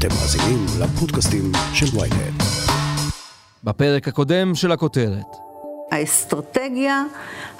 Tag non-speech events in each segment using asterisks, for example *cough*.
אתם מאזינים לפודקאסטים של ויינט. בפרק הקודם של הכותרת. האסטרטגיה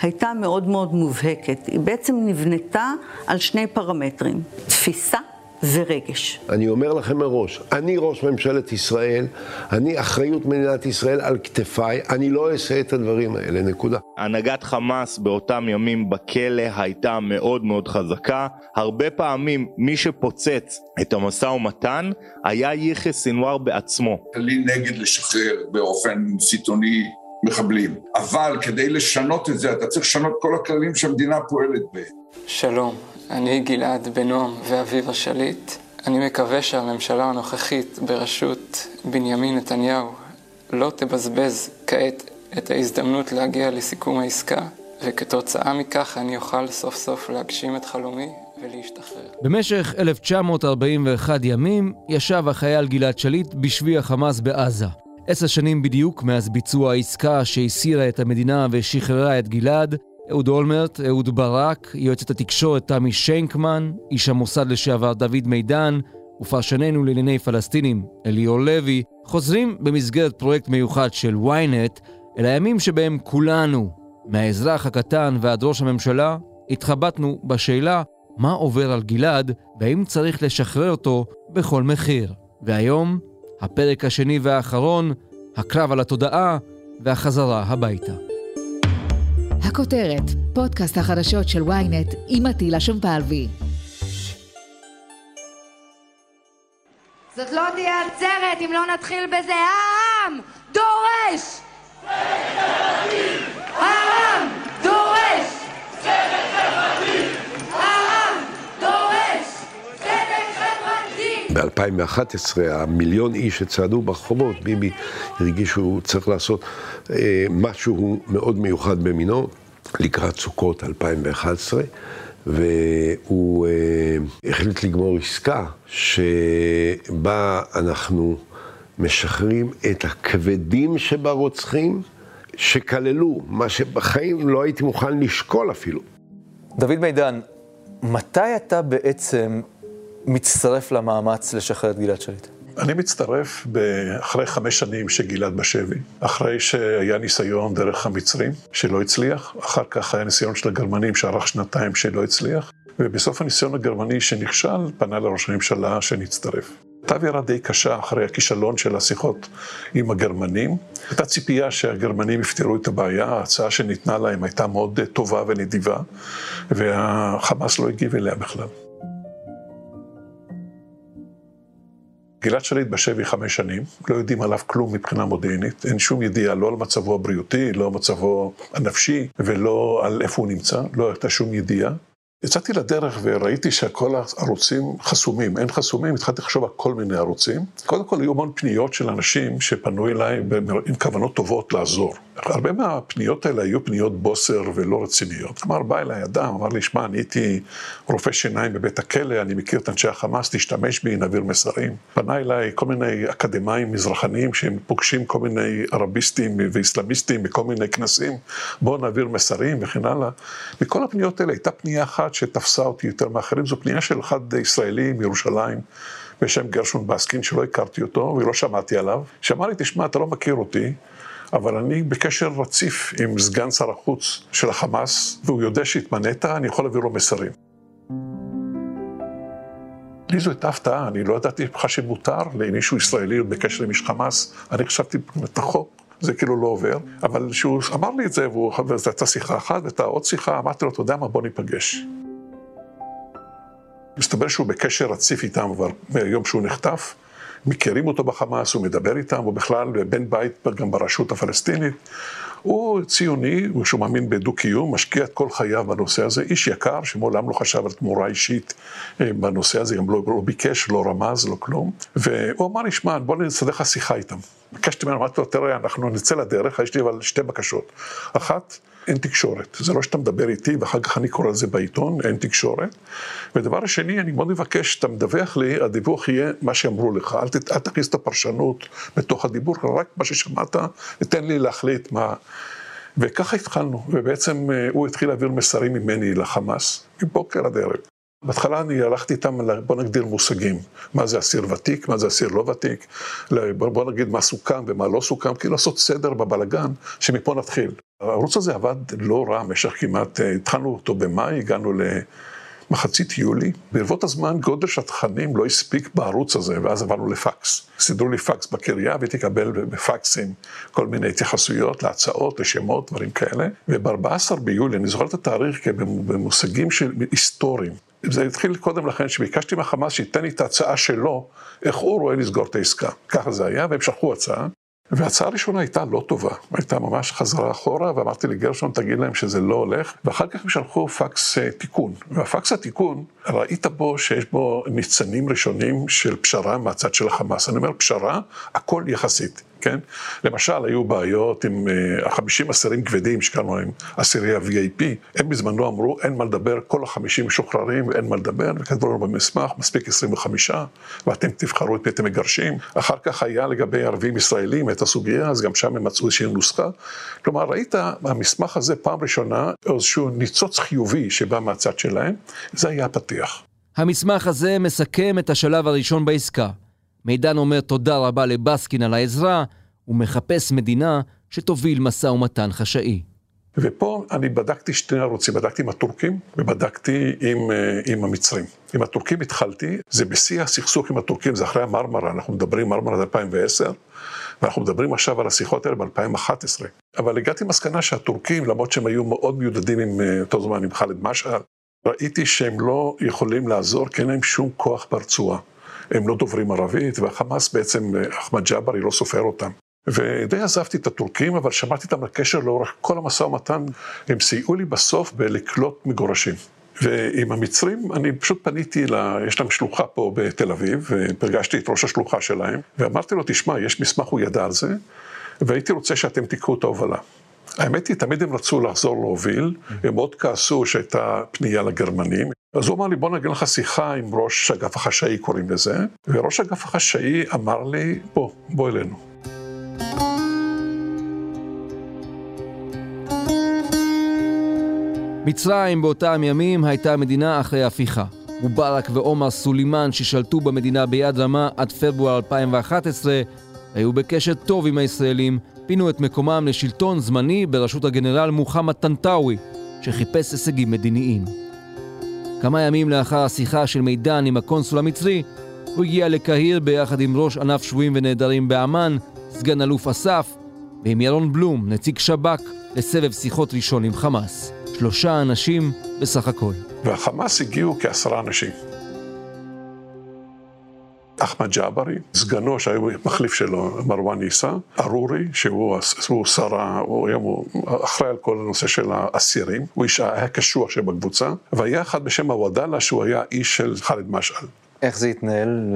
הייתה מאוד מאוד מובהקת. היא בעצם נבנתה על שני פרמטרים, תפיסה ורגש. אני אומר לכם מראש, אני ראש ממשלת ישראל, אני אחריות מדינת ישראל על כתפיי, אני לא אעשה את הדברים האלה, נקודה. הנהגת חמאס באותם ימים בכלא הייתה מאוד מאוד חזקה. הרבה פעמים מי שפוצץ את המשא ומתן היה יחיא סינואר בעצמו. לי נגד לשחרר באופן סיטוני מחבלים, אבל כדי לשנות את זה אתה צריך לשנות כל הכללים שהמדינה פועלת בהם. שלום, אני גלעד בנועם ואביב השליט. אני מקווה שהממשלה הנוכחית בראשות בנימין נתניהו לא תבזבז כעת את ההזדמנות להגיע לסיכום העסקה, וכתוצאה מכך אני אוכל סוף סוף להגשים את חלומי ולהשתחרר. במשך 1941 ימים ישב החייל גלעד שליט בשבי החמאס בעזה. עשר שנים בדיוק מאז ביצוע העסקה שהסירה את המדינה ושחררה את גלעד, אהוד אולמרט, אהוד ברק, יועצת התקשורת תמי שיינקמן, איש המוסד לשעבר דוד מידן, ופרשננו לענייני פלסטינים אליאור לוי, חוזרים במסגרת פרויקט מיוחד של ynet אל הימים שבהם כולנו, מהאזרח הקטן ועד ראש הממשלה, התחבטנו בשאלה מה עובר על גלעד והאם צריך לשחרר אותו בכל מחיר. והיום, הפרק השני והאחרון, הקרב על התודעה והחזרה הביתה. הכותרת, פודקאסט החדשות של ynet עם עטילה שומפלבי. זאת לא תהיה עצרת אם לא נתחיל בזה. העם דורש! העם דורש! העם דורש! צדק חברתי! ב-2011, המיליון איש שצעדו ברחובות, ביבי הרגיש שהוא צריך לעשות אה, משהו מאוד מיוחד במינו לקראת סוכות 2011, והוא אה, החליט לגמור עסקה שבה אנחנו משחררים את הכבדים שברוצחים, שכללו מה שבחיים לא הייתי מוכן לשקול אפילו. דוד מידן, מתי אתה בעצם מצטרף למאמץ לשחרר את גלעד שליט? אני מצטרף אחרי חמש שנים שגלעד בשבי, אחרי שהיה ניסיון דרך המצרים שלא הצליח, אחר כך היה ניסיון של הגרמנים שארך שנתיים שלא הצליח, ובסוף הניסיון הגרמני שנכשל, פנה לראש הממשלה שנצטרף. הייתה אווירה די קשה אחרי הכישלון של השיחות עם הגרמנים. הייתה ציפייה שהגרמנים יפתרו את הבעיה, ההצעה שניתנה להם הייתה מאוד טובה ונדיבה, והחמאס לא הגיב אליה בכלל. גלעד שליט בשבי חמש שנים, לא יודעים עליו כלום מבחינה מודיעינית, אין שום ידיעה לא על מצבו הבריאותי, לא על מצבו הנפשי ולא על איפה הוא נמצא, לא הייתה שום ידיעה. יצאתי לדרך וראיתי שכל הערוצים חסומים, אין חסומים, התחלתי לחשוב על כל מיני ערוצים. קודם כל היו המון פניות של אנשים שפנו אליי עם כוונות טובות לעזור. הרבה מהפניות האלה היו פניות בוסר ולא רציניות. כלומר, בא אליי אדם, אמר לי, שמע, אני הייתי רופא שיניים בבית הכלא, אני מכיר את אנשי החמאס, תשתמש בי, נעביר מסרים. פנה אליי כל מיני אקדמאים מזרחניים שהם פוגשים כל מיני ערביסטים ואיסלאמיסטים בכל מיני כנסים, בואו נעביר מסרים וכן הלאה. מכל הפניות האלה הייתה פנייה אחת שתפסה אותי יותר מאחרים, זו פנייה של אחד ישראלי מירושלים. בשם גרשון בסקין, שלא הכרתי אותו ולא שמעתי עליו, שאמר לי, תשמע, אתה לא מכיר אותי, אבל אני בקשר רציף עם סגן שר החוץ של החמאס, והוא יודע שהתמנית, אני יכול להעביר לו מסרים. לי זו הייתה הפתעה, אני לא ידעתי בכלל שמותר למישהו ישראלי בקשר עם איש חמאס, אני חשבתי את החוק. זה כאילו לא עובר, אבל כשהוא אמר לי את זה, וזו הייתה שיחה אחת, והייתה עוד שיחה, אמרתי לו, אתה יודע מה, בוא ניפגש. מסתבר שהוא בקשר רציף איתם כבר מהיום שהוא נחטף, מכירים אותו בחמאס, הוא מדבר איתם, הוא בכלל בן בית גם ברשות הפלסטינית. הוא ציוני, הוא שהוא מאמין בדו-קיום, משקיע את כל חייו בנושא הזה, איש יקר שמעולם לא חשב על תמורה אישית אה, בנושא הזה, גם לא, לא ביקש, לא רמז, לא כלום. והוא אמר לי, שמע, בוא נסדר לך שיחה איתם. ביקשתי ממנו, אמרתי לו, תראה, אנחנו נצא לדרך, יש לי אבל שתי בקשות. אחת, אין תקשורת. זה לא שאתה מדבר איתי ואחר כך אני קורא לזה בעיתון, אין תקשורת. ודבר שני, אני מאוד מבקש, שאתה מדווח לי, הדיווח יהיה מה שאמרו לך. אל, אל תכניס את הפרשנות בתוך הדיבור, רק מה ששמעת, ותן לי להחליט מה... וככה התחלנו, ובעצם הוא התחיל להעביר מסרים ממני לחמאס, מבוקר עד ערב. בהתחלה אני הלכתי איתם, בוא נגדיר מושגים, מה זה אסיר ותיק, מה זה אסיר לא ותיק, בוא נגיד מה סוכם ומה לא סוכם, כאילו לעשות סדר בבלגן, שמפה נתחיל. הערוץ הזה עבד לא רע במשך כמעט, אה, התחלנו אותו במאי, הגענו למחצית יולי. ברבות הזמן גודל של התכנים לא הספיק בערוץ הזה, ואז עברנו לפקס. סידרו לי פקס בקריה והייתי לקבל בפקסים כל מיני התייחסויות להצעות, לשמות, דברים כאלה. וב-14 ביולי, אני זוכר את התאריך במושגים של היסטוריים. זה התחיל קודם לכן, שביקשתי מהחמאס שייתן לי את ההצעה שלו, איך הוא רואה לסגור את העסקה. ככה זה היה, והם שלחו הצעה. וההצעה הראשונה הייתה לא טובה, הייתה ממש חזרה אחורה, ואמרתי לגרשון, תגיד להם שזה לא הולך, ואחר כך הם שלחו פקס uh, תיקון. והפקס התיקון, ראית בו שיש בו ניצנים ראשונים של פשרה מהצד של החמאס. אני אומר פשרה, הכל יחסית. כן? למשל, היו בעיות עם אה, החמישים אסירים כבדים שקראנו להם אסירי ה-VAP, הם בזמנו אמרו, אין מה לדבר, כל החמישים משוחררים, אין מה לדבר, וכתבו לנו במסמך, מספיק 25, ואתם תבחרו את מי אתם מגרשים. אחר כך היה לגבי ערבים ישראלים את הסוגיה, אז גם שם הם מצאו איזושהי נוסחה. כלומר, ראית במסמך הזה פעם ראשונה איזשהו ניצוץ חיובי שבא מהצד שלהם, זה היה הפתיח. המסמך הזה מסכם את השלב הראשון בעסקה. מידן אומר תודה רבה לבסקין על העזרה, ומחפש מדינה שתוביל משא ומתן חשאי. ופה אני בדקתי שני ערוצים, בדקתי עם הטורקים ובדקתי עם, אה, עם המצרים. עם הטורקים התחלתי, זה בשיא הסכסוך עם הטורקים, זה אחרי המרמרה, אנחנו מדברים מרמרה עד 2010, ואנחנו מדברים עכשיו על השיחות האלה ב-2011. אבל הגעתי למסקנה שהטורקים, למרות שהם היו מאוד מיודדים עם אה, אותו זמן עם ח'אלד משעל, ראיתי שהם לא יכולים לעזור, כי אין להם שום כוח ברצועה. הם לא דוברים ערבית, והחמאס בעצם, אחמד ג'אברי לא סופר אותם. ודי עזבתי את הטורקים, אבל שמרתי איתם לקשר לאורך כל המשא ומתן. הם סייעו לי בסוף בלקלוט מגורשים. ועם המצרים אני פשוט פניתי, לה, יש להם שלוחה פה בתל אביב, ופגשתי את ראש השלוחה שלהם, ואמרתי לו, תשמע, יש מסמך, הוא ידע על זה, והייתי רוצה שאתם תיקחו את ההובלה. האמת היא, תמיד הם רצו לחזור להוביל, הם מאוד כעסו שהייתה פנייה לגרמנים. אז הוא אמר לי, בוא נגיד לך שיחה עם ראש אגף החשאי, קוראים לזה, וראש אגף החשאי אמר לי, בוא, בוא אלינו. מצרים באותם ימים הייתה מדינה אחרי הפיכה. מובארק ועומר סולימאן ששלטו במדינה ביד רמה עד פברואר 2011 היו בקשר טוב עם הישראלים, פינו את מקומם לשלטון זמני בראשות הגנרל מוחמד טנטאווי, שחיפש הישגים מדיניים. כמה ימים לאחר השיחה של מידן עם הקונסול המצרי, הוא הגיע לקהיר ביחד עם ראש ענף שבויים ונעדרים באמ"ן, סגן אלוף אסף, ועם ירון בלום, נציג שב"כ, לסבב שיחות ראשון עם חמאס. שלושה אנשים בסך הכל. והחמאס הגיעו כעשרה אנשים. אחמד ג'עברי, סגנו שהיה מחליף שלו, מרואן עיסא, עארורי, שהוא שר, הוא היום אחראי על כל הנושא של האסירים, הוא איש, היה קשוח שבקבוצה, והיה אחד בשם הוודאלה שהוא היה איש של ח'אלד משעל. איך זה התנהל?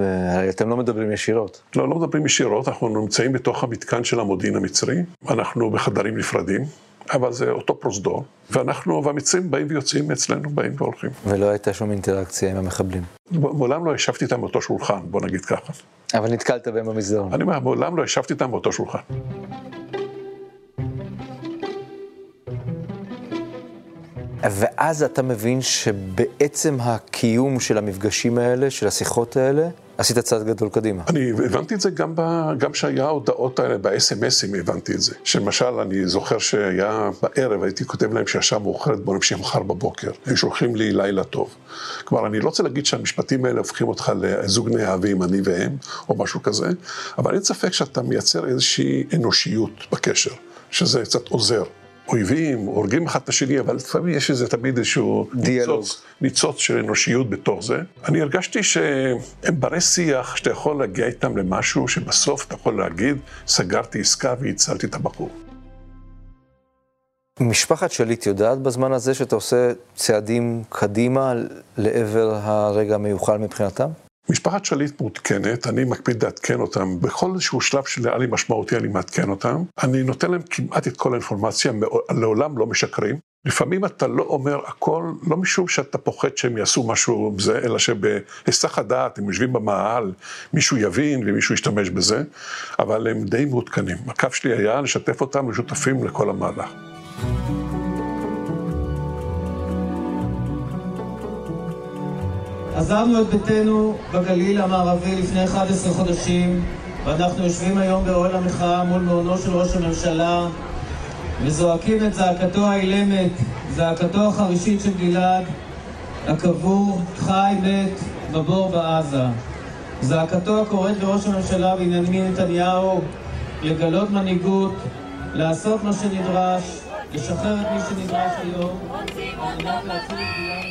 אתם לא מדברים ישירות. לא, לא מדברים ישירות, אנחנו נמצאים בתוך המתקן של המודיעין המצרי, אנחנו בחדרים נפרדים, אבל זה אותו פרוזדור, ואנחנו, והמצרים באים ויוצאים אצלנו, באים והולכים. ולא הייתה שום אינטראקציה עם המחבלים? מעולם לא ישבתי איתם באותו שולחן, בוא נגיד ככה. אבל נתקלת בהם במסדרון. אני אומר, מעולם לא ישבתי איתם באותו שולחן. ואז אתה מבין שבעצם הקיום של המפגשים האלה, של השיחות האלה, עשית צעד גדול קדימה. אני הבנתי את זה גם, ב, גם כשהיה ההודעות האלה, ב-SMSים הבנתי את זה. שלמשל, אני זוכר שהיה בערב, הייתי כותב להם שהשעה מאוחרת, בוא נמשיך מחר בבוקר. הם שולחים לי לילה טוב. כלומר, אני לא רוצה להגיד שהמשפטים האלה הופכים אותך לזוג נאהבים, אני והם, או משהו כזה, אבל אין ספק שאתה מייצר איזושהי אנושיות בקשר, שזה קצת עוזר. אויבים, הורגים אחד את השני, אבל לפעמים יש איזה תמיד איזשהו ניצוץ, ניצוץ של אנושיות בתוך זה. אני הרגשתי שהם ברי שיח, שאתה יכול להגיע איתם למשהו שבסוף אתה יכול להגיד, סגרתי עסקה והצלתי את הבחור. משפחת שליט יודעת בזמן הזה שאתה עושה צעדים קדימה לעבר הרגע המיוחל מבחינתם? משפחת שליט מעודכנת, אני מקפיד לעדכן אותם, בכל איזשהו שלב שנראה לי משמעותי אני מעדכן אותם, אני נותן להם כמעט את כל האינפורמציה, לעולם לא משקרים. לפעמים אתה לא אומר הכל, לא משום שאתה פוחד שהם יעשו משהו בזה, אלא שבהיסח הדעת, הם יושבים במאהל, מישהו יבין ומישהו ישתמש בזה, אבל הם די מעודכנים. הקו שלי היה לשתף אותם לשותפים לכל המהלך. עזבנו את ביתנו בגליל המערבי לפני 11 חודשים ואנחנו יושבים היום באוהל המחאה מול מעונו של ראש הממשלה וזועקים את זעקתו האילמת, זעקתו החרישית של גלעד, הקבור, חי, מת, בבור בעזה. זעקתו הקוראת לראש הממשלה בנימין נתניהו לגלות מנהיגות, לעשות מה שנדרש,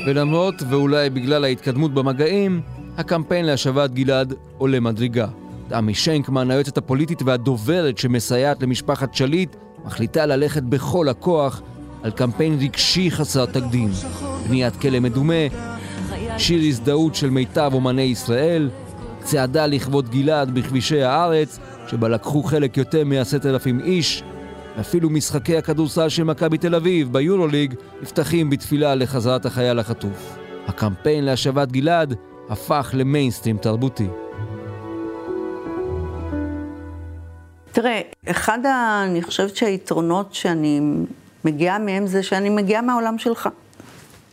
ולמרות ואולי בגלל ההתקדמות במגעים, הקמפיין להשבת גלעד עולה מדרגה. תמי שנקמן, היועצת הפוליטית והדוברת שמסייעת למשפחת שליט, מחליטה ללכת בכל הכוח על קמפיין רגשי חסר תקדים. בניית כלא מדומה, שיר הזדהות של מיטב אומני ישראל, צעדה לכבוד גלעד בכבישי הארץ, שבה לקחו חלק יותר מעשרת אלפים איש, ואפילו משחקי הכדורסל של מכבי תל אביב ביורוליג נפתחים בתפילה לחזרת החייל החטוף. הקמפיין להשבת גלעד הפך למיינסטרים תרבותי. תראה, אחד ה... אני חושבת שהיתרונות שאני מגיעה מהם זה שאני מגיעה מהעולם שלך.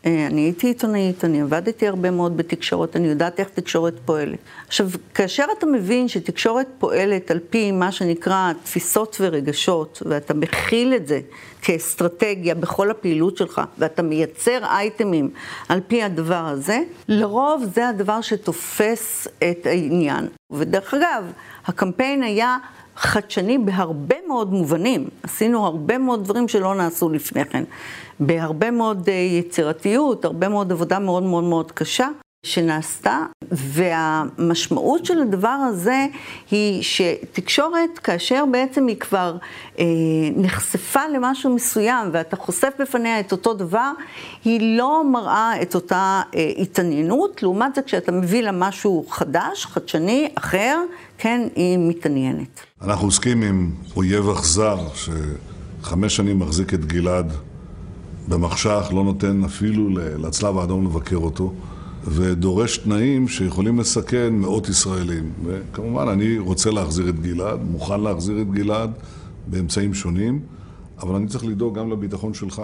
אה, אני הייתי עיתונאית, אני עבדתי הרבה מאוד בתקשורת, אני יודעת איך תקשורת פועלת. עכשיו, כאשר אתה מבין שתקשורת פועלת על פי מה שנקרא תפיסות ורגשות, ואתה מכיל את זה כאסטרטגיה בכל הפעילות שלך, ואתה מייצר אייטמים על פי הדבר הזה, לרוב זה הדבר שתופס את העניין. ודרך אגב, הקמפיין היה... חדשני בהרבה מאוד מובנים. עשינו הרבה מאוד דברים שלא נעשו לפני כן. בהרבה מאוד אה, יצירתיות, הרבה מאוד עבודה מאוד מאוד מאוד קשה. שנעשתה, והמשמעות של הדבר הזה היא שתקשורת, כאשר בעצם היא כבר אה, נחשפה למשהו מסוים ואתה חושף בפניה את אותו דבר, היא לא מראה את אותה אה, התעניינות, לעומת זה כשאתה מביא לה משהו חדש, חדשני, אחר, כן, היא מתעניינת. אנחנו עוסקים עם אויב אכזר שחמש שנים מחזיק את גלעד במחשך, לא נותן אפילו לצלב האדום לבקר אותו. ודורש תנאים שיכולים לסכן מאות ישראלים. וכמובן, אני רוצה להחזיר את גלעד, מוכן להחזיר את גלעד באמצעים שונים, אבל אני צריך לדאוג גם לביטחון שלך.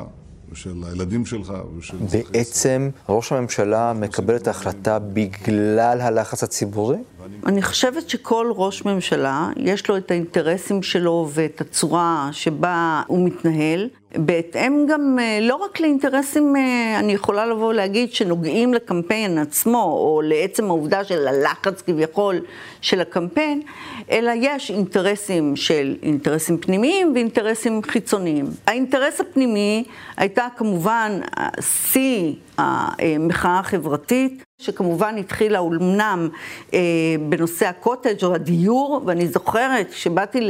ושל הילדים שלך ושל... בעצם ראש הממשלה מקבל את ההחלטה בגלל הלחץ הציבורי? אני חושבת שכל ראש ממשלה, יש לו את האינטרסים שלו ואת הצורה שבה הוא מתנהל. בהתאם גם אה, לא רק לאינטרסים, אה, אני יכולה לבוא ולהגיד, שנוגעים לקמפיין עצמו, או לעצם העובדה של הלחץ כביכול של הקמפיין, אלא יש אינטרסים של אינטרסים פנימיים ואינטרסים חיצוניים. האינטרס הפנימי הייתה כמובן שיא המחאה החברתית, שכמובן התחילה אומנם אה, בנושא הקוטג' או הדיור, ואני זוכרת שבאתי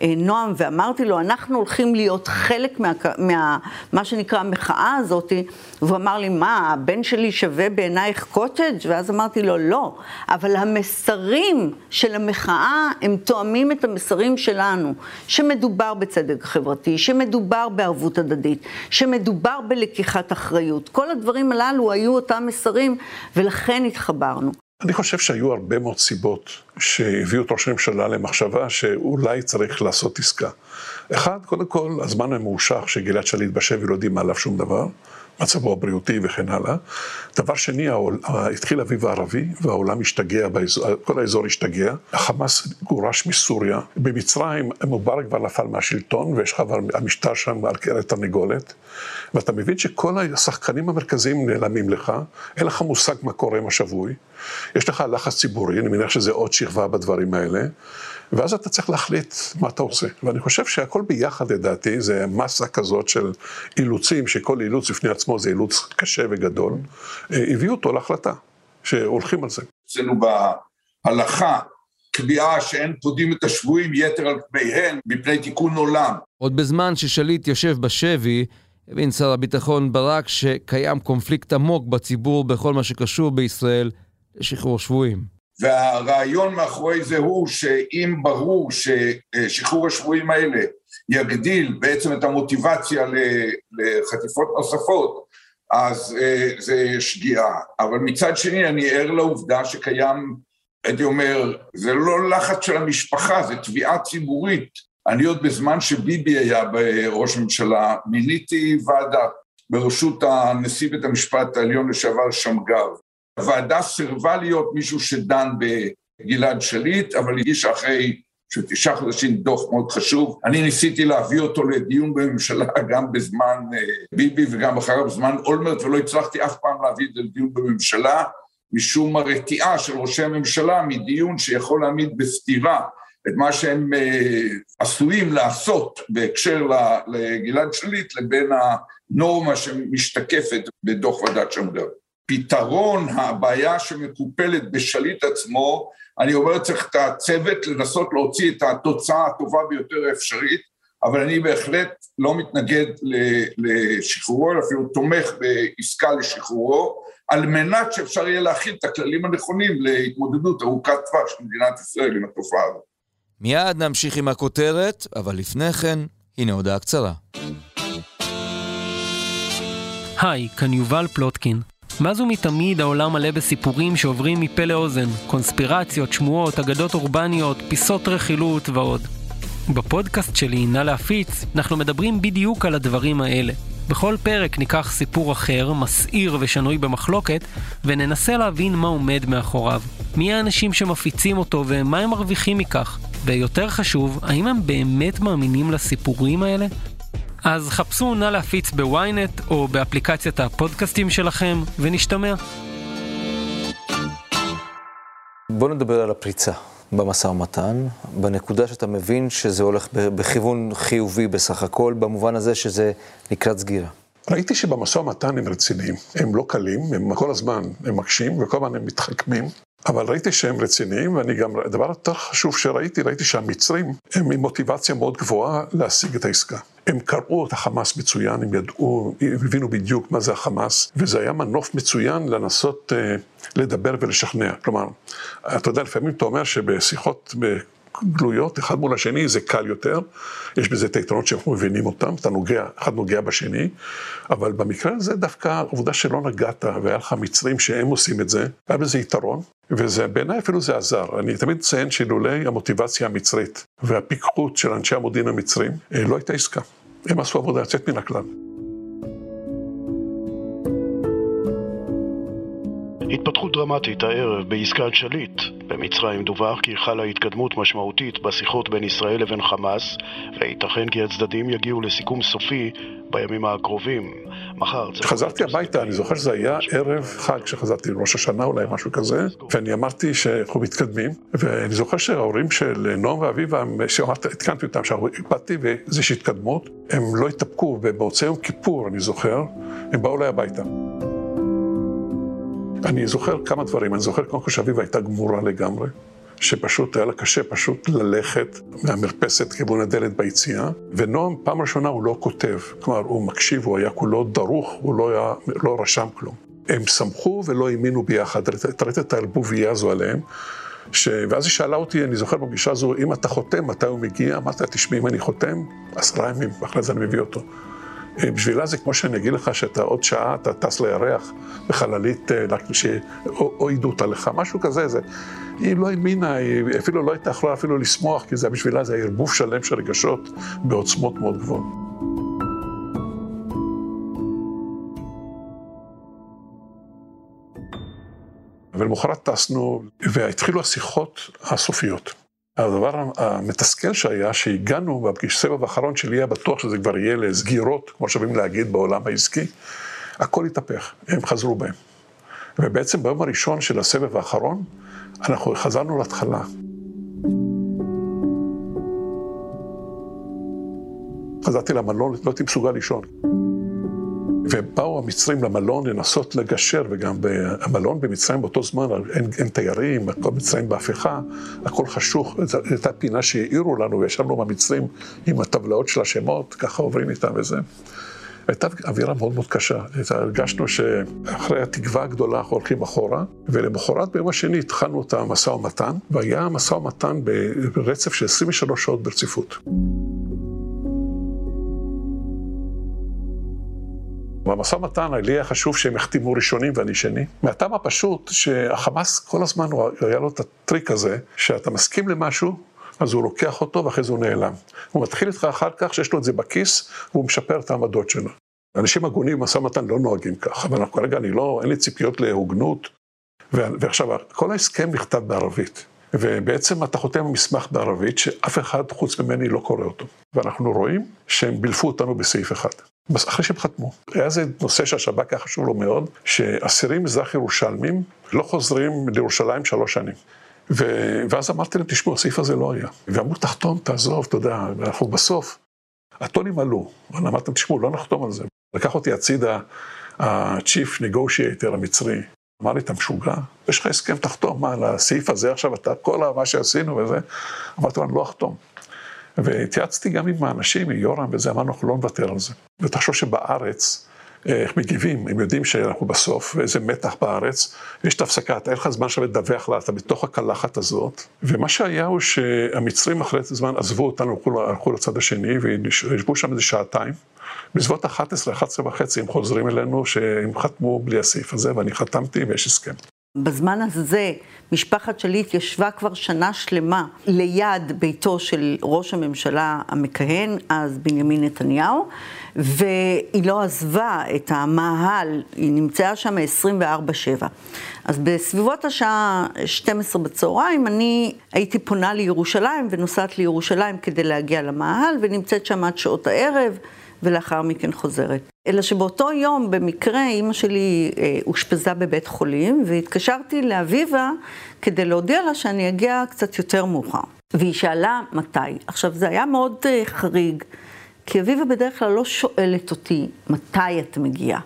לנועם ואמרתי לו, אנחנו הולכים להיות חלק מה, מה מה שנקרא המחאה הזאת, והוא אמר לי, מה, הבן שלי שווה בעינייך קוטג'? ואז אמרתי לו, לא, אבל המסרים של המחאה הם תואמים את המסרים שלנו, שמדובר בצדק חברתי, שמדובר בערבות הדדית, שמדובר בלקיחת אחריות. כל הדברים הללו היו אותם מסרים. ולכן התחברנו. אני חושב שהיו הרבה מאוד סיבות שהביאו את ראש הממשלה למחשבה שאולי צריך לעשות עסקה. אחד, קודם כל, הזמן הממושך שגלעד שליט בשבי לא יודעים עליו שום דבר. מצבו הבריאותי וכן הלאה. דבר שני, התחיל אביב הערבי והעולם השתגע, כל האזור השתגע. החמאס גורש מסוריה. במצרים מובארק כבר נפל מהשלטון ויש לך כבר המשטר שם על קרת תרנגולת. ואתה מבין שכל השחקנים המרכזיים נעלמים לך, אין לך מושג מה קורה עם השבוי. יש לך לחץ ציבורי, אני מניח שזה עוד שכבה בדברים האלה. ואז אתה צריך להחליט מה אתה עושה. ואני חושב שהכל ביחד, לדעתי, זה מסה כזאת של אילוצים, שכל אילוץ בפני עצמו זה אילוץ קשה וגדול, אה, הביאו אותו להחלטה, שהולכים על זה. אצלנו בהלכה קביעה שאין פודים את השבויים יתר על כמיהן מפני תיקון עולם. עוד בזמן ששליט יושב בשבי, הבין שר הביטחון ברק שקיים קונפליקט עמוק בציבור בכל מה שקשור בישראל לשחרור שבויים. והרעיון מאחורי זה הוא שאם ברור ששחרור השבויים האלה יגדיל בעצם את המוטיבציה לחטיפות נוספות, אז אה, זה שגיאה. אבל מצד שני אני ער לעובדה שקיים, הייתי אומר, זה לא לחץ של המשפחה, זה תביעה ציבורית. אני עוד בזמן שביבי היה ראש ממשלה, מיניתי ועדה בראשות הנשיא בית המשפט העליון לשעבר שמגר, הוועדה סירבה להיות מישהו שדן בגלעד שליט, אבל הגישה אחרי של תשעה חודשים דוח מאוד חשוב. אני ניסיתי להביא אותו לדיון בממשלה גם בזמן אה, ביבי וגם אחריו בזמן אולמרט, ולא הצלחתי אף פעם להביא את זה לדיון בממשלה, משום הרתיעה של ראשי הממשלה מדיון שיכול להעמיד בסתירה את מה שהם אה, עשויים לעשות בהקשר לגלעד שליט לבין הנורמה שמשתקפת בדוח ועדת שמגר. פתרון הבעיה שמקופלת בשליט עצמו, אני אומר צריך את הצוות לנסות להוציא את התוצאה הטובה ביותר האפשרית, אבל אני בהחלט לא מתנגד לשחרורו, אלא אפילו תומך בעסקה לשחרורו, על מנת שאפשר יהיה להכיל את הכללים הנכונים להתמודדות ארוכת טווח של מדינת ישראל עם התופעה הזאת. מיד נמשיך עם הכותרת, אבל לפני כן, הנה הודעה קצרה. היי, כאן יובל פלוטקין. מאז ומתמיד העולם מלא בסיפורים שעוברים מפה לאוזן, קונספירציות, שמועות, אגדות אורבניות, פיסות רכילות ועוד. בפודקאסט שלי, נא להפיץ, אנחנו מדברים בדיוק על הדברים האלה. בכל פרק ניקח סיפור אחר, מסעיר ושנוי במחלוקת, וננסה להבין מה עומד מאחוריו. מי האנשים שמפיצים אותו ומה הם מרוויחים מכך. ויותר חשוב, האם הם באמת מאמינים לסיפורים האלה? אז חפשו נא להפיץ בוויינט או באפליקציית הפודקאסטים שלכם, ונשתמע. בוא נדבר על הפריצה במשא ומתן, בנקודה שאתה מבין שזה הולך בכיוון חיובי בסך הכל, במובן הזה שזה לקראת סגירה. ראיתי שבמשא ומתן הם רציניים, הם לא קלים, הם כל הזמן הם מקשים וכל הזמן הם מתחכמים, אבל ראיתי שהם רציניים, ואני גם, הדבר יותר חשוב שראיתי, ראיתי שהמצרים הם עם מוטיבציה מאוד גבוהה להשיג את העסקה. הם קראו את החמאס מצוין, הם ידעו, הם הבינו בדיוק מה זה החמאס, וזה היה מנוף מצוין לנסות אה, לדבר ולשכנע. כלומר, אתה יודע, לפעמים אתה אומר שבשיחות גלויות, אחד מול השני, זה קל יותר, יש בזה את היתרונות שאנחנו מבינים אותם, אתה נוגע, אחד נוגע בשני, אבל במקרה הזה דווקא העובדה שלא נגעת והיה לך מצרים שהם עושים את זה, היה בזה יתרון, וזה בעיניי אפילו זה עזר. אני תמיד מציין שאילולי המוטיבציה המצרית והפיקחות של אנשי המודיעין המצרים, אה, לא הייתה עסקה. הם עשו עבודה יוצאת מן הכלל. התפתחות דרמטית הערב בעסקת שליט. במצרים דווח כי חלה התקדמות משמעותית בשיחות בין ישראל לבין חמאס, וייתכן כי הצדדים יגיעו לסיכום סופי בימים הקרובים. מחר... חזרתי הביתה, אני זוכר שזה היה ערב חג שחזרתי לראש השנה, אולי משהו כזה, ואני אמרתי שאנחנו מתקדמים, ואני זוכר שההורים של נועם ואביבה, עדכנתי אותם שהקפדתי ואיזושהי התקדמות, הם לא התאפקו, ובמוצאי יום כיפור, אני זוכר, הם באו אליי הביתה. אני זוכר כמה דברים, אני זוכר קודם כל שאביבה הייתה גמורה לגמרי, שפשוט היה לה קשה פשוט ללכת מהמרפסת כיוון הדלת ביציאה, ונועם פעם ראשונה הוא לא כותב, כלומר הוא מקשיב, הוא היה כולו דרוך, הוא לא, היה, לא רשם כלום. הם שמחו ולא האמינו ביחד, אתה ראית את העלבוביה הזו עליהם. ש... ואז היא שאלה אותי, אני זוכר בפגישה הזו, אם אתה חותם, מתי הוא מגיע? אמרתי לה, תשמעי, אם אני חותם, עשרה ימים, ואחרי זה אני מביא אותו. אה, בשבילה זה כמו שאני אגיד לך שאתה עוד שעה, אתה טס לירח בחללית, אה, או עידות עליך, משהו כזה, זה... היא לא האמינה, היא אפילו לא הייתה יכולה אפילו לשמוח, כי זה בשבילה זה ערבוב שלם של רגשות בעוצמות מאוד גבוהות. ולמחרת טסנו, והתחילו השיחות הסופיות. הדבר המתסכל שהיה, שהגענו בסבב האחרון שלי היה בטוח שזה כבר יהיה לסגירות, כמו שאוהבים להגיד בעולם העסקי, הכל התהפך, הם חזרו בהם. ובעצם ביום הראשון של הסבב האחרון, אנחנו חזרנו להתחלה. חזרתי למלון, לא הייתי מסוגל לישון. ובאו המצרים למלון לנסות לגשר, וגם המלון במצרים באותו זמן, אין, אין תיירים, הכל מצרים בהפיכה, הכל חשוך, זו הייתה פינה שהעירו לנו, וישבנו במצרים עם הטבלאות של השמות, ככה עוברים איתם וזה. הייתה אווירה מאוד מאוד קשה. הרגשנו שאחרי התקווה הגדולה אנחנו הולכים אחורה, ולמחרת ביום השני התחלנו את המשא ומתן, והיה משא ומתן ברצף של 23 שעות ברציפות. במשא ומתן לי היה חשוב שהם יחתימו ראשונים ואני שני. מהטעם הפשוט שהחמאס כל הזמן היה לו את הטריק הזה, שאתה מסכים למשהו, אז הוא לוקח אותו ואחרי זה הוא נעלם. הוא מתחיל איתך אחר כך שיש לו את זה בכיס, והוא משפר את העמדות שלו. אנשים הגונים במשא ומתן לא נוהגים כך, אבל כרגע אני לא, אין לי ציפיות להוגנות. ועכשיו, כל ההסכם נכתב בערבית. ובעצם אתה חותם מסמך בערבית שאף אחד חוץ ממני לא קורא אותו. ואנחנו רואים שהם בילפו אותנו בסעיף אחד. אחרי שהם חתמו. היה איזה נושא שהשב"כ היה חשוב לו מאוד, שאסירים מזרח ירושלמים לא חוזרים לירושלים שלוש שנים. ו... ואז אמרתי להם, תשמעו, הסעיף הזה לא היה. ואמרו, תחתום, תעזוב, אתה יודע, אנחנו בסוף. הטונים עלו, אבל אמרתם, תשמעו, לא נחתום על זה. לקח אותי הצידה ה-chief negotiator המצרי, אמר לי, אתה משוגע? יש לך הסכם, תחתום. מה, לסעיף הזה עכשיו, אתה, כל מה שעשינו וזה, אמרתי לו, אני לא אחתום. והתייעצתי גם עם האנשים, עם יורם וזה, אמרנו, אנחנו לא נוותר על זה. ותחשוב שבארץ, אה, איך מגיבים, הם יודעים שאנחנו בסוף, ואיזה מתח בארץ, יש את ההפסקה, אתה אין לך זמן עכשיו לדווח לה, אתה בתוך הקלחת הזאת, ומה שהיה הוא שהמצרים אחרי זמן עזבו אותנו, הלכו, הלכו לצד השני, וישבו שם איזה שעתיים. בסביבות 11, 11 וחצי הם חוזרים אלינו שהם חתמו בלי הסעיף הזה, ואני חתמתי ויש הסכם. בזמן הזה משפחת שליט ישבה כבר שנה שלמה ליד ביתו של ראש הממשלה המכהן, אז בנימין נתניהו, והיא לא עזבה את המאהל, היא נמצאה שם 24-7. אז בסביבות השעה 12 בצהריים אני הייתי פונה לירושלים ונוסעת לירושלים כדי להגיע למאהל, ונמצאת שם עד שעות הערב. ולאחר מכן חוזרת. אלא שבאותו יום, במקרה, אימא שלי אה, אושפזה בבית חולים, והתקשרתי לאביבה כדי להודיע לה שאני אגיע קצת יותר מאוחר. והיא שאלה מתי. עכשיו, זה היה מאוד אה, חריג, כי אביבה בדרך כלל לא שואלת אותי מתי את מגיעה.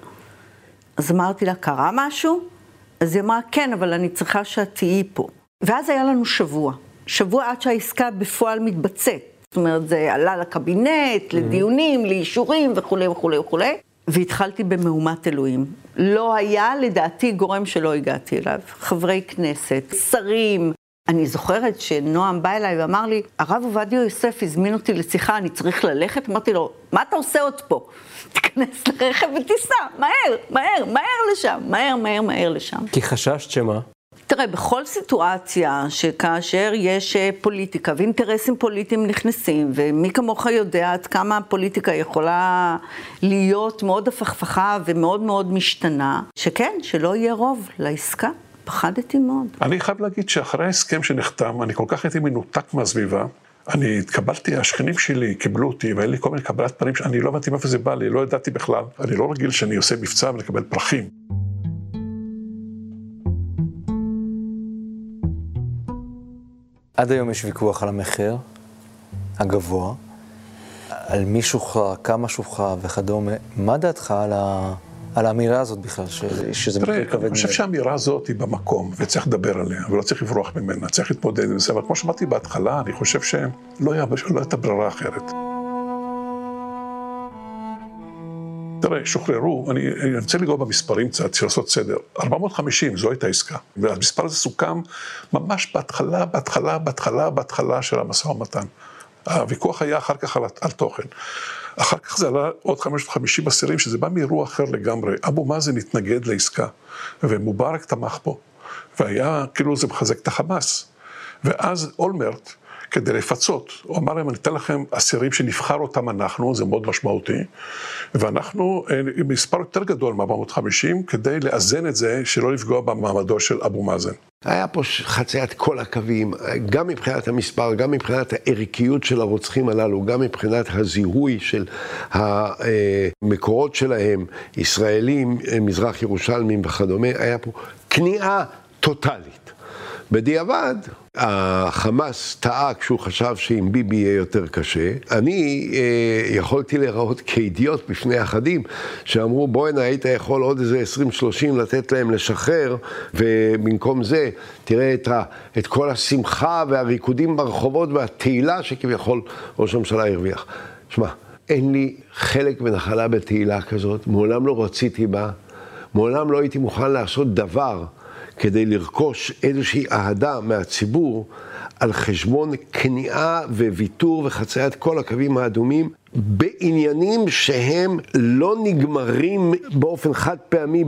אז אמרתי לה, קרה משהו? אז היא אמרה, כן, אבל אני צריכה שאת תהיי פה. ואז היה לנו שבוע. שבוע עד שהעסקה בפועל מתבצעת. זאת אומרת, זה עלה לקבינט. לדיונים, לאישורים וכולי וכולי וכולי. והתחלתי במהומת אלוהים. לא היה, לדעתי, גורם שלא הגעתי אליו. חברי כנסת, שרים. אני זוכרת שנועם בא אליי ואמר לי, הרב עובדיה יוסף הזמין אותי לשיחה, אני צריך ללכת? אמרתי לו, מה אתה עושה עוד פה? *laughs* תיכנס לרכב ותיסע, מהר, מהר, מהר לשם, מהר, מהר, מהר לשם. כי חששת שמה? תראה, בכל סיטואציה שכאשר יש אה, פוליטיקה ואינטרסים פוליטיים נכנסים, ומי כמוך יודע עד כמה הפוליטיקה יכולה להיות מאוד הפכפכה ומאוד מאוד משתנה, שכן, שלא יהיה רוב לעסקה. פחדתי מאוד. אני חייב להגיד שאחרי ההסכם שנחתם, אני כל כך הייתי מנותק מהסביבה. אני התקבלתי, השכנים שלי קיבלו אותי, והיה לי כל מיני קבלת פנים שאני לא הבנתי מאיפה זה בא לי, לא ידעתי בכלל. אני לא רגיל שאני עושה מבצע ולקבל פרחים. עד היום יש ויכוח על המחיר הגבוה, על מי שוחרר, כמה שוחרר וכדומה. מה דעתך על, ה... על האמירה הזאת בכלל, ש... שזה מחיר כבד? אני חושב שהאמירה הזאת היא במקום, וצריך לדבר עליה, ולא צריך לברוח ממנה, צריך להתמודד עם זה, אבל כמו שאמרתי בהתחלה, אני חושב שלא לא הייתה ברירה אחרת. תראה, שוחררו, אני, אני רוצה לגעת במספרים קצת, בשביל לעשות סדר. 450, זו הייתה עסקה. והמספר הזה סוכם ממש בהתחלה, בהתחלה, בהתחלה, בהתחלה של המשא ומתן. הוויכוח היה אחר כך על, על תוכן. אחר כך זה עלה עוד 550 אסירים, שזה בא מאירוע אחר לגמרי. אבו מאזן התנגד לעסקה, ומובארק תמך בו. והיה, כאילו זה מחזק את החמאס. ואז אולמרט, כדי לפצות. הוא אמר להם, אני אתן לכם אסירים שנבחר אותם אנחנו, זה מאוד משמעותי, ואנחנו אה, עם מספר יותר גדול מ-450, כדי לאזן את זה, שלא לפגוע במעמדו של אבו מאזן. היה פה חציית כל הקווים, גם מבחינת המספר, גם מבחינת הערכיות של הרוצחים הללו, גם מבחינת הזיהוי של המקורות שלהם, ישראלים, מזרח ירושלמים וכדומה, היה פה כניעה טוטאלית. בדיעבד, החמאס טעה כשהוא חשב שעם ביבי יהיה יותר קשה. אני אה, יכולתי להיראות כאידיוט בפני אחדים, שאמרו בואנה היית יכול עוד איזה 20-30 לתת להם לשחרר, ובמקום זה תראה את, ה, את כל השמחה והריקודים ברחובות והתהילה שכביכול ראש הממשלה הרוויח. שמע, אין לי חלק ונחלה בתהילה כזאת, מעולם לא רציתי בה, מעולם לא הייתי מוכן לעשות דבר. כדי לרכוש איזושהי אהדה מהציבור על חשבון כניעה וויתור וחציית כל הקווים האדומים בעניינים שהם לא נגמרים באופן חד פעמי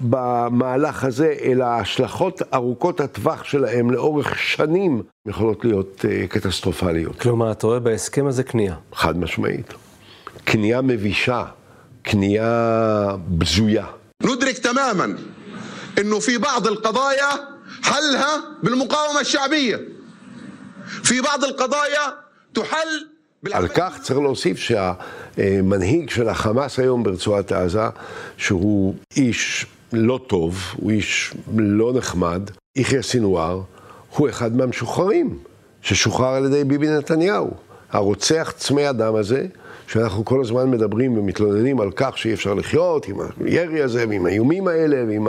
במהלך הזה, אלא ההשלכות ארוכות הטווח שלהם לאורך שנים יכולות להיות uh, קטסטרופליות. כלומר, אתה רואה בהסכם הזה כניעה. חד משמעית. כניעה מבישה, כניעה בזויה. נודריק תמאמן انه في بعض القضايا حلها بالمقاومه الشعبيه في بعض القضايا تحل על כך צריך להוסיף שהמנהיג של החמאס היום ברצועת עזה, שהוא איש לא טוב, הוא איש לא נחמד, יחיא סינואר, הוא אחד מהמשוחררים, ששוחרר על ידי ביבי נתניהו. הרוצח צמא הדם הזה, שאנחנו כל הזמן מדברים ומתלוננים על כך שאי אפשר לחיות עם הירי הזה ועם האיומים האלה ועם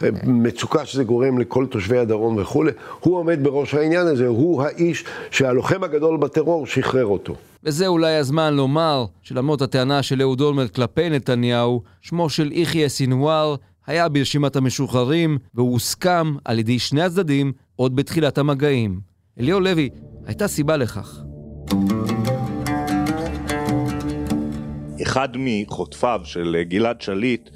המצוקה שזה גורם לכל תושבי הדרום וכולי, הוא עומד בראש העניין הזה, הוא האיש שהלוחם הגדול בטרור שחרר אותו. וזה אולי הזמן לומר שלמרות הטענה של אהוד אולמרט כלפי נתניהו, שמו של יחיא סינואר היה ברשימת המשוחררים והוא הוסכם על ידי שני הצדדים עוד בתחילת המגעים. אליאור לוי, הייתה סיבה לכך. אחד מחוטפיו של גלעד שליט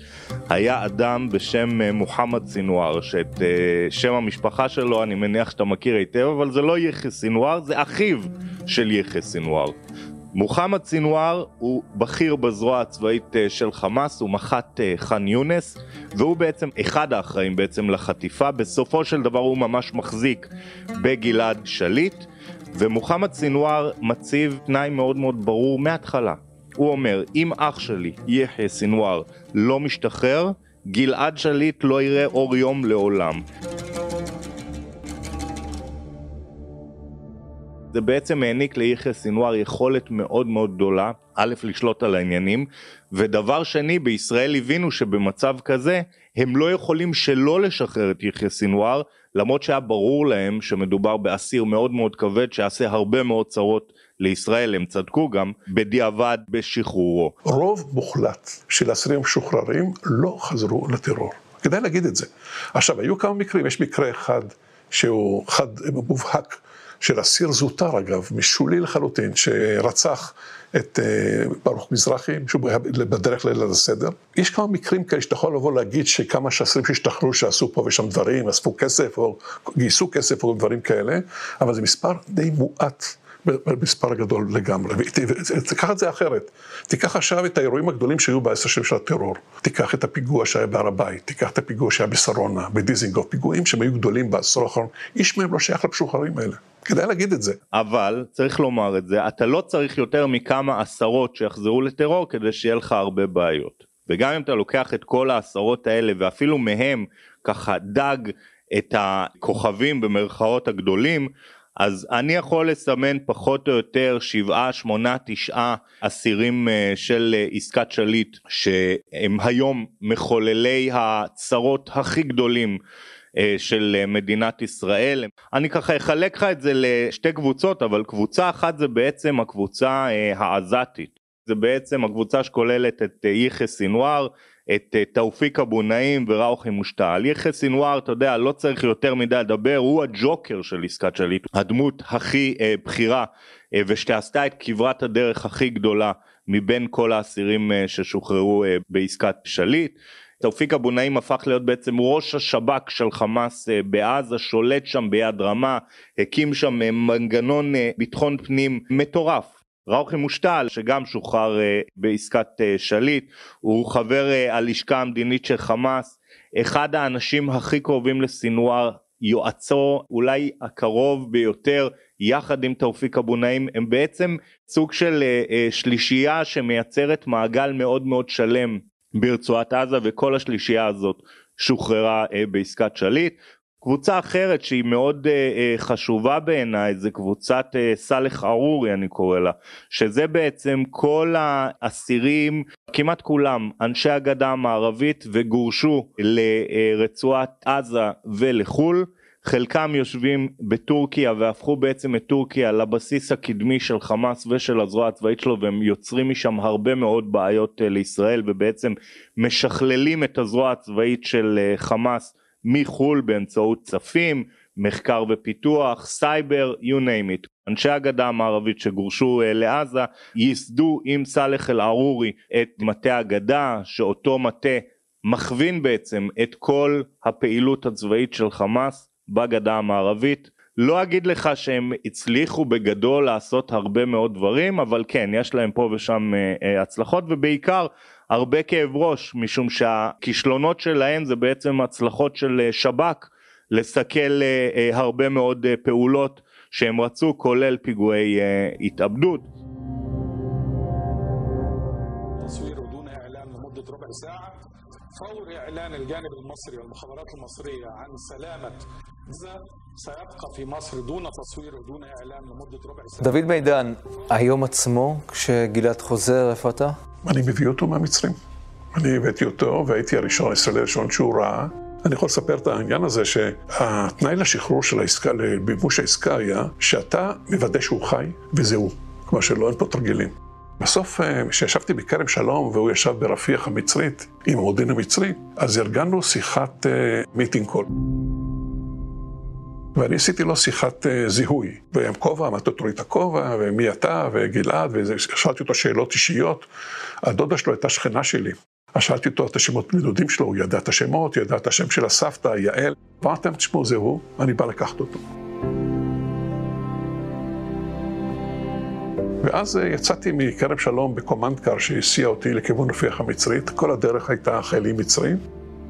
היה אדם בשם מוחמד סינואר, שאת שם המשפחה שלו אני מניח שאתה מכיר היטב, אבל זה לא יחיא סינואר, זה אחיו של יחיא סינואר. מוחמד סינואר הוא בכיר בזרוע הצבאית של חמאס, הוא מח"ט ח'אן יונס והוא בעצם אחד האחראים בעצם לחטיפה, בסופו של דבר הוא ממש מחזיק בגלעד שליט ומוחמד סינואר מציב תנאי מאוד מאוד ברור מההתחלה הוא אומר, אם אח שלי, יחיא סינואר, לא משתחרר, גלעד שליט לא יראה אור יום לעולם. זה בעצם העניק ליחיא סינואר יכולת מאוד מאוד גדולה, א', לשלוט על העניינים, ודבר שני, בישראל הבינו שבמצב כזה, הם לא יכולים שלא לשחרר את יחיא סינואר, למרות שהיה ברור להם שמדובר באסיר מאוד מאוד כבד, שיעשה הרבה מאוד צרות לישראל, הם צדקו גם, בדיעבד בשחרורו. רוב מוחלט של אסירים משוחררים לא חזרו לטרור. כדאי להגיד את זה. עכשיו, היו כמה מקרים, יש מקרה אחד שהוא חד מובהק של אסיר זוטר אגב, משולי לחלוטין, שרצח את ברוך מזרחי, שהוא בדרך ליל הסדר. יש כמה מקרים כאלה שאתה יכול לבוא להגיד שכמה שאסירים שהשתחררו שעשו פה ושם דברים, אספו כסף או גייסו כסף או דברים כאלה, אבל זה מספר די מועט. במספר גדול לגמרי, ותיקח את זה אחרת. תיקח עכשיו את האירועים הגדולים שהיו בעשר שנים של הטרור. תיקח את הפיגוע שהיה בהר הבית, תיקח את הפיגוע שהיה בשרונה, בדיזינגוף, פיגועים שהם היו גדולים בעשור האחרון, איש מהם לא שייך למשוחררים האלה. כדאי להגיד את זה. אבל, צריך לומר את זה, אתה לא צריך יותר מכמה עשרות שיחזרו לטרור כדי שיהיה לך הרבה בעיות. וגם אם אתה לוקח את כל העשרות האלה ואפילו מהם ככה דג את הכוכבים במרכאות הגדולים, אז אני יכול לסמן פחות או יותר שבעה, שמונה, תשעה אסירים של עסקת שליט שהם היום מחוללי הצרות הכי גדולים של מדינת ישראל. אני ככה אחלק לך את זה לשתי קבוצות, אבל קבוצה אחת זה בעצם הקבוצה העזתית. זה בעצם הקבוצה שכוללת את יחיא סינואר, את תאופיק אבו נעים וראוכי מושתל. יחיא סינואר, אתה יודע, לא צריך יותר מדי לדבר, הוא הג'וקר של עסקת שליט, הדמות הכי אה, בכירה אה, ושעשתה את כברת הדרך הכי גדולה מבין כל האסירים אה, ששוחררו אה, בעסקת שליט. תאופיק אבו נעים הפך להיות בעצם ראש השב"כ של חמאס אה, בעזה, שולט שם ביד רמה, הקים שם אה, מנגנון אה, ביטחון פנים מטורף. ראוכי מושתל שגם שוחרר uh, בעסקת uh, שליט, הוא חבר uh, הלשכה המדינית של חמאס, אחד האנשים הכי קרובים לסינואר, יועצו אולי הקרוב ביותר יחד עם תאופיק אבו נעים, הם בעצם סוג של שלישייה שמייצרת מעגל מאוד מאוד שלם ברצועת עזה וכל השלישייה הזאת שוחררה בעסקת שליט קבוצה אחרת שהיא מאוד uh, uh, חשובה בעיניי זה קבוצת uh, סאלח ארורי אני קורא לה שזה בעצם כל האסירים כמעט כולם אנשי הגדה המערבית וגורשו לרצועת עזה ולחו"ל. חלקם יושבים בטורקיה והפכו בעצם את טורקיה לבסיס הקדמי של חמאס ושל הזרוע הצבאית שלו והם יוצרים משם הרבה מאוד בעיות לישראל ובעצם משכללים את הזרוע הצבאית של חמאס מחו"ל באמצעות צפים, מחקר ופיתוח, סייבר, you name it. אנשי הגדה המערבית שגורשו לעזה ייסדו עם סאלח אל-ערורי את מטה הגדה, שאותו מטה מכווין בעצם את כל הפעילות הצבאית של חמאס בגדה המערבית. לא אגיד לך שהם הצליחו בגדול לעשות הרבה מאוד דברים, אבל כן, יש להם פה ושם הצלחות, ובעיקר הרבה כאב ראש משום שהכישלונות שלהם זה בעצם הצלחות של אה, שב"כ לסכל הרבה מאוד פעולות שהם רצו כולל פיגועי התאבדות. الجانب المصري والمخابرات المصرية عن سلامة سيبقى في مصر دون تصوير ودون إعلان لمدة ربع ساعة. דוד מידן, היום עצמו, כשגלעד חוזר, איפה אתה? אני מביא אותו מהמצרים. אני הבאתי אותו והייתי הראשון, הישראלי הראשון שהוא ראה. אני יכול לספר את העניין הזה שהתנאי לשחרור של העסקה, לבימוש העסקה היה שאתה מוודא שהוא חי וזהו. כלומר שלא, אין פה תרגילים. בסוף, אה, כשישבתי בכרם שלום והוא ישב ברפיח המצרית עם המודיעין המצרי, אז ארגנו שיחת מיטינג uh, קול. ואני עשיתי לו שיחת uh, זיהוי, ועם כובע, מתי תוריד את הכובע, ומי אתה, וגלעד, ושאלתי אותו שאלות אישיות. הדודה שלו הייתה שכנה שלי. אז שאלתי אותו את השמות בני דודים שלו, הוא ידע את השמות, ידע את השם של הסבתא, יעל. אמרתם, תשמעו, זה הוא, אני בא לקחת אותו. ואז אה, יצאתי מכרם שלום בקומנדקר שהסיע אותי לכיוון רפיח המצרית, כל הדרך הייתה חיילים מצרים,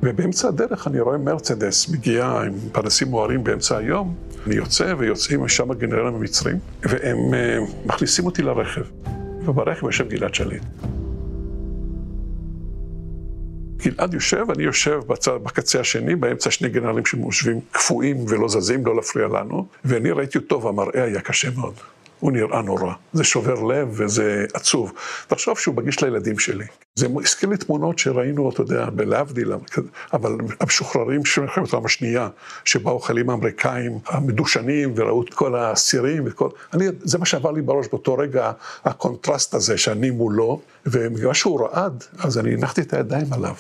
ובאמצע הדרך אני רואה מרצדס מגיעה עם פרנסים מוארים באמצע היום, אני יוצא ויוצאים משם הגנרלים המצרים, והם uh, מכניסים אותי לרכב, וברכב יושב גלעד שליט. גלעד יושב, אני יושב בצד, בקצה השני, באמצע שני גנרלים שיושבים קפואים ולא זזים, לא להפריע לנו, ואני ראיתי אותו והמראה היה קשה מאוד. הוא נראה נורא. זה שובר לב וזה עצוב. תחשוב שהוא מגיש לילדים שלי. זה הזכיר לי תמונות שראינו, אתה יודע, בלהבדיל, אבל המשוחררים של מלחמת העולם השנייה, שבאו חיילים האמריקאים המדושנים וראו את כל האסירים וכל... אני, זה מה שעבר לי בראש באותו רגע, הקונטרסט הזה שאני מולו, וממה שהוא רעד, אז אני הנחתי את הידיים עליו.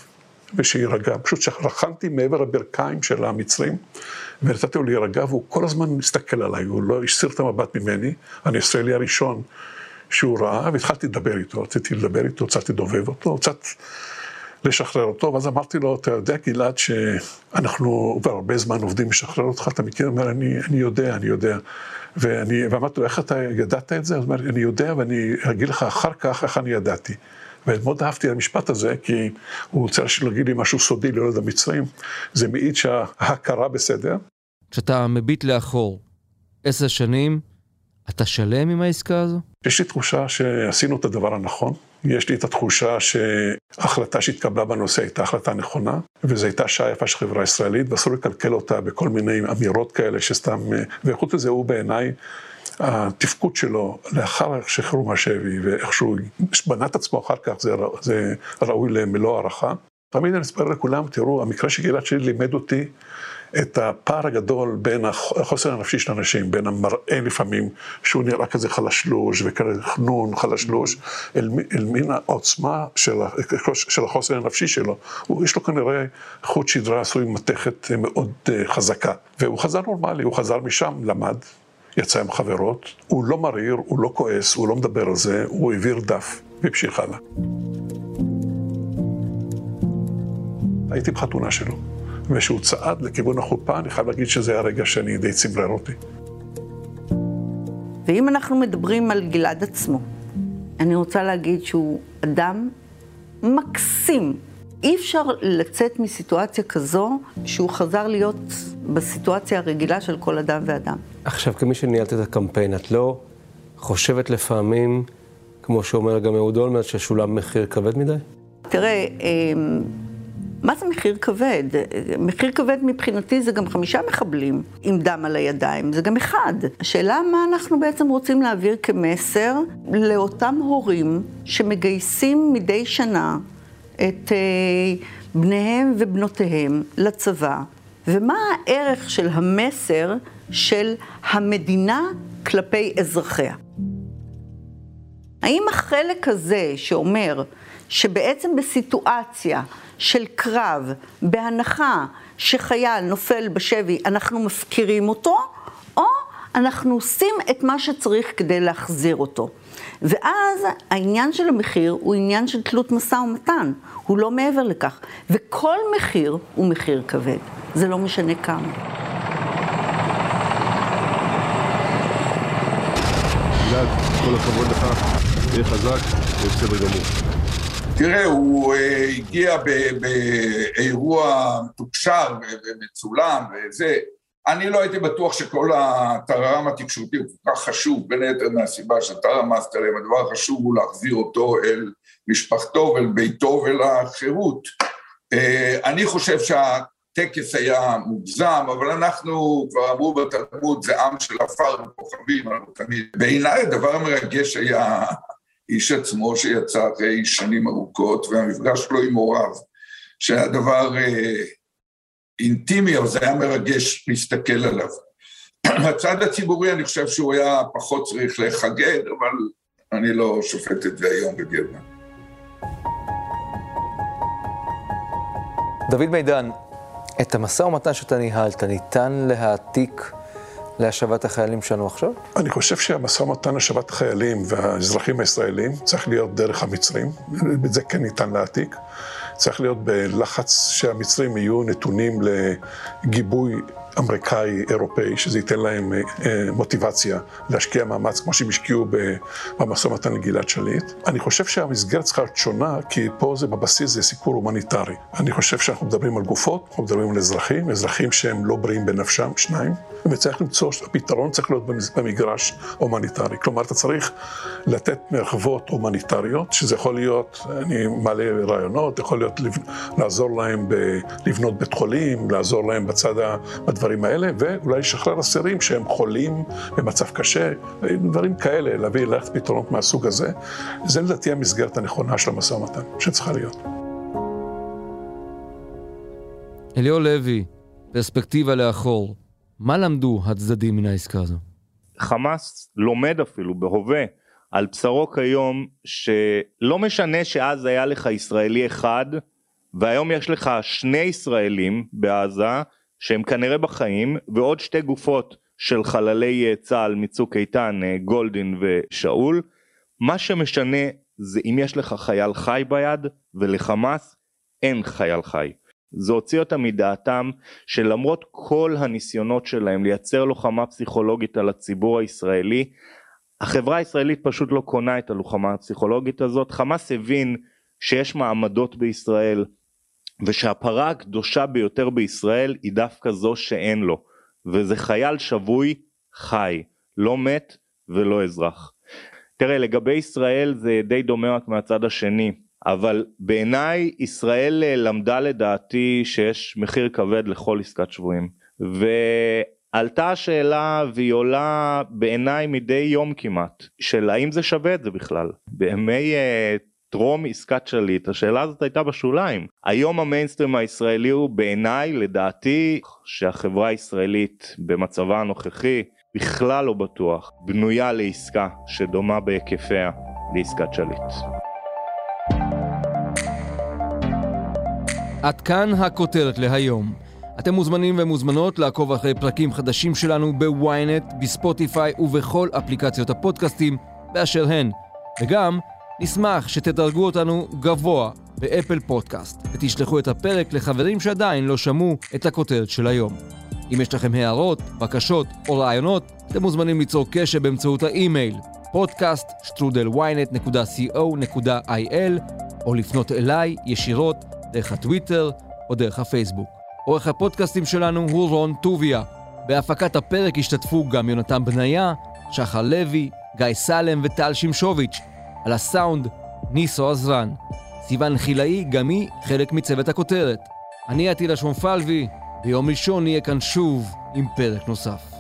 ושיירגע, פשוט שרכנתי מעבר הברכיים של המצרים. ונתתי לו להירגע, והוא כל הזמן מסתכל עליי, הוא לא הסיר את המבט ממני, אני הישראלי הראשון שהוא ראה, והתחלתי לדבר איתו, רציתי לדבר איתו, קצת לדובב אותו, קצת לשחרר אותו, ואז אמרתי לו, אתה יודע גלעד שאנחנו כבר הרבה זמן עובדים לשחרר אותך, אתה מכיר? הוא אומר, אני, אני יודע, אני יודע. ואני, ואמרתי לו, איך אתה ידעת את זה? הוא אומר, אני יודע ואני אגיד לך אחר כך איך אני ידעתי. ומאוד אהבתי את המשפט הזה, כי הוא רוצה להגיד לי משהו סודי לילד המצרים. זה מעיד שההכרה בסדר. כשאתה מביט לאחור, עשר שנים, אתה שלם עם העסקה הזו? יש לי תחושה שעשינו את הדבר הנכון. יש לי את התחושה שההחלטה שהתקבלה בנושא הייתה החלטה נכונה, וזו הייתה שעה יפה של חברה ישראלית, ואסור לקלקל אותה בכל מיני אמירות כאלה שסתם... וחוץ מזה, הוא בעיניי התפקוד שלו לאחר שחרור מהשבי ואיך שהוא בנה את עצמו אחר כך, זה, זה ראוי למלוא הערכה. תמיד אני אספר לכולם, תראו, המקרה שגלעד שלי לימד אותי את הפער הגדול בין החוסר הנפשי של אנשים, בין המראה לפעמים, שהוא נראה כזה חלשלוש וכזה חנון, חלשלוש, אל, אל מין העוצמה של, של החוסר הנפשי שלו. הוא, יש לו כנראה חוט שדרה עשוי מתכת מאוד אה, חזקה. והוא חזר נורמלי, הוא חזר משם, למד, יצא עם חברות, הוא לא מריר, הוא לא כועס, הוא לא מדבר על זה, הוא העביר דף והמשיך הלאה. הייתי בחתונה שלו, וכשהוא צעד לכיוון החופה, אני חייב להגיד שזה הרגע שאני די צמרר אותי. ואם אנחנו מדברים על גלעד עצמו, אני רוצה להגיד שהוא אדם מקסים, אי אפשר לצאת מסיטואציה כזו שהוא חזר להיות בסיטואציה הרגילה של כל אדם ואדם. עכשיו, כמי שניהלת את הקמפיין, את לא חושבת לפעמים, כמו שאומר גם אהוד אולמרט, ששולם מחיר כבד מדי? תראה, אמ, מה זה מחיר כבד? מחיר כבד מבחינתי זה גם חמישה מחבלים עם דם על הידיים, זה גם אחד. השאלה מה אנחנו בעצם רוצים להעביר כמסר לאותם הורים שמגייסים מדי שנה את אה, בניהם ובנותיהם לצבא, ומה הערך של המסר של המדינה כלפי אזרחיה. האם החלק הזה שאומר שבעצם בסיטואציה של קרב, בהנחה שחייל נופל בשבי, אנחנו מפקירים אותו, או אנחנו עושים את מה שצריך כדי להחזיר אותו. ואז העניין של המחיר הוא עניין של תלות משא ומתן, הוא לא מעבר לכך. וכל מחיר הוא מחיר כבד, זה לא משנה כמה. גלעד, כל הכבוד לך, תהיה חזק, זה בסדר גמור. תראה, הוא הגיע באירוע מתוקשר ומצולם וזה, אני לא הייתי בטוח שכל הטררם התקשורתי הוא כל כך חשוב, בין היתר מהסיבה שטררם מאסטרים, הדבר החשוב הוא להחזיר אותו אל משפחתו ואל ביתו ואל החירות. אה, אני חושב שהטקס היה מוגזם, אבל אנחנו, כבר אמרו בתלמוד, זה עם של עפר וכוכבים, אנחנו תמיד. בעיניי הדבר המרגש היה איש עצמו שיצא אחרי שנים ארוכות, והמפגש שלו עם הוריו, שהיה דבר אה, אינטימי, אבל זה היה מרגש להסתכל עליו. *clears throat* הצד הציבורי, אני חושב שהוא היה פחות צריך לחגג, אבל אני לא שופט את זה היום בגרמן. דוד מידן, את המשא ומתן שאתה ניהלת, ניתן להעתיק להשבת החיילים שלנו עכשיו? אני חושב שהמשא ומתן להשבת החיילים והאזרחים הישראלים צריך להיות דרך המצרים, את זה כן ניתן להעתיק. צריך להיות בלחץ שהמצרים יהיו נתונים לגיבוי אמריקאי, אירופאי, שזה ייתן להם אה, אה, מוטיבציה להשקיע מאמץ כמו שהם השקיעו במשא ומתן לגלעד שליט. אני חושב שהמסגרת צריכה להיות שונה, כי פה זה בבסיס זה סיפור הומניטרי. אני חושב שאנחנו מדברים על גופות, אנחנו מדברים על אזרחים, אזרחים שהם לא בריאים בנפשם, שניים, וצריך למצוא, הפתרון צריך להיות במגרש הומניטרי. כלומר, אתה צריך לתת מרחבות הומניטריות, שזה יכול להיות, אני מעלה רעיונות, יכול להיות לעזור להם ב, לבנות בית חולים, לעזור להם בצד, בדברים הדברים האלה, ואולי לשחרר אסירים שהם חולים במצב קשה, דברים כאלה, להביא, ללכת פתרונות מהסוג הזה. זה לדעתי המסגרת הנכונה של המשא ומתן, שצריכה להיות. אליאור לוי, פרספקטיבה לאחור, מה למדו הצדדים מן העסקה הזו? חמאס לומד אפילו בהווה על בשרו כיום שלא משנה שאז היה לך ישראלי אחד והיום יש לך שני ישראלים בעזה שהם כנראה בחיים ועוד שתי גופות של חללי אה, צה"ל מצוק איתן אה, גולדין ושאול מה שמשנה זה אם יש לך חייל חי ביד ולחמאס אין חייל חי. זה הוציא אותם מדעתם שלמרות כל הניסיונות שלהם לייצר לוחמה פסיכולוגית על הציבור הישראלי החברה הישראלית פשוט לא קונה את הלוחמה הפסיכולוגית הזאת חמאס הבין שיש מעמדות בישראל ושהפרה הקדושה ביותר בישראל היא דווקא זו שאין לו וזה חייל שבוי חי לא מת ולא אזרח. תראה לגבי ישראל זה די דומה רק מהצד השני אבל בעיניי ישראל אה, למדה לדעתי שיש מחיר כבד לכל עסקת שבויים ועלתה השאלה והיא עולה בעיניי מדי יום כמעט של האם זה שווה את זה בכלל בימי uh, טרום עסקת שליט השאלה הזאת הייתה בשוליים היום המיינסטרים הישראלי הוא בעיניי לדעתי שהחברה הישראלית במצבה הנוכחי בכלל לא בטוח בנויה לעסקה שדומה בהיקפיה לעסקת שליט. עד כאן הכותרת להיום. אתם מוזמנים ומוזמנות לעקוב אחרי פרקים חדשים שלנו בוויינט, בספוטיפיי ובכל אפליקציות הפודקאסטים באשר הן. וגם נשמח שתדרגו אותנו גבוה באפל פודקאסט ותשלחו את הפרק לחברים שעדיין לא שמעו את הכותרת של היום. אם יש לכם הערות, בקשות או רעיונות, אתם מוזמנים ליצור קשר באמצעות האימייל podcaststrudelynet.co.il או לפנות אליי ישירות דרך הטוויטר או דרך הפייסבוק. עורך הפודקאסטים שלנו הוא רון טוביה. בהפקת הפרק השתתפו גם יונתן בניה, שחר לוי, גיא סלם וטל שמשוביץ'. על הסאונד, ניסו עזרן. סיוון חילאי, גם היא חלק מצוות הכותרת. אני עטילה שומפלבי, ביום ראשון נהיה כאן שוב עם פרק נוסף.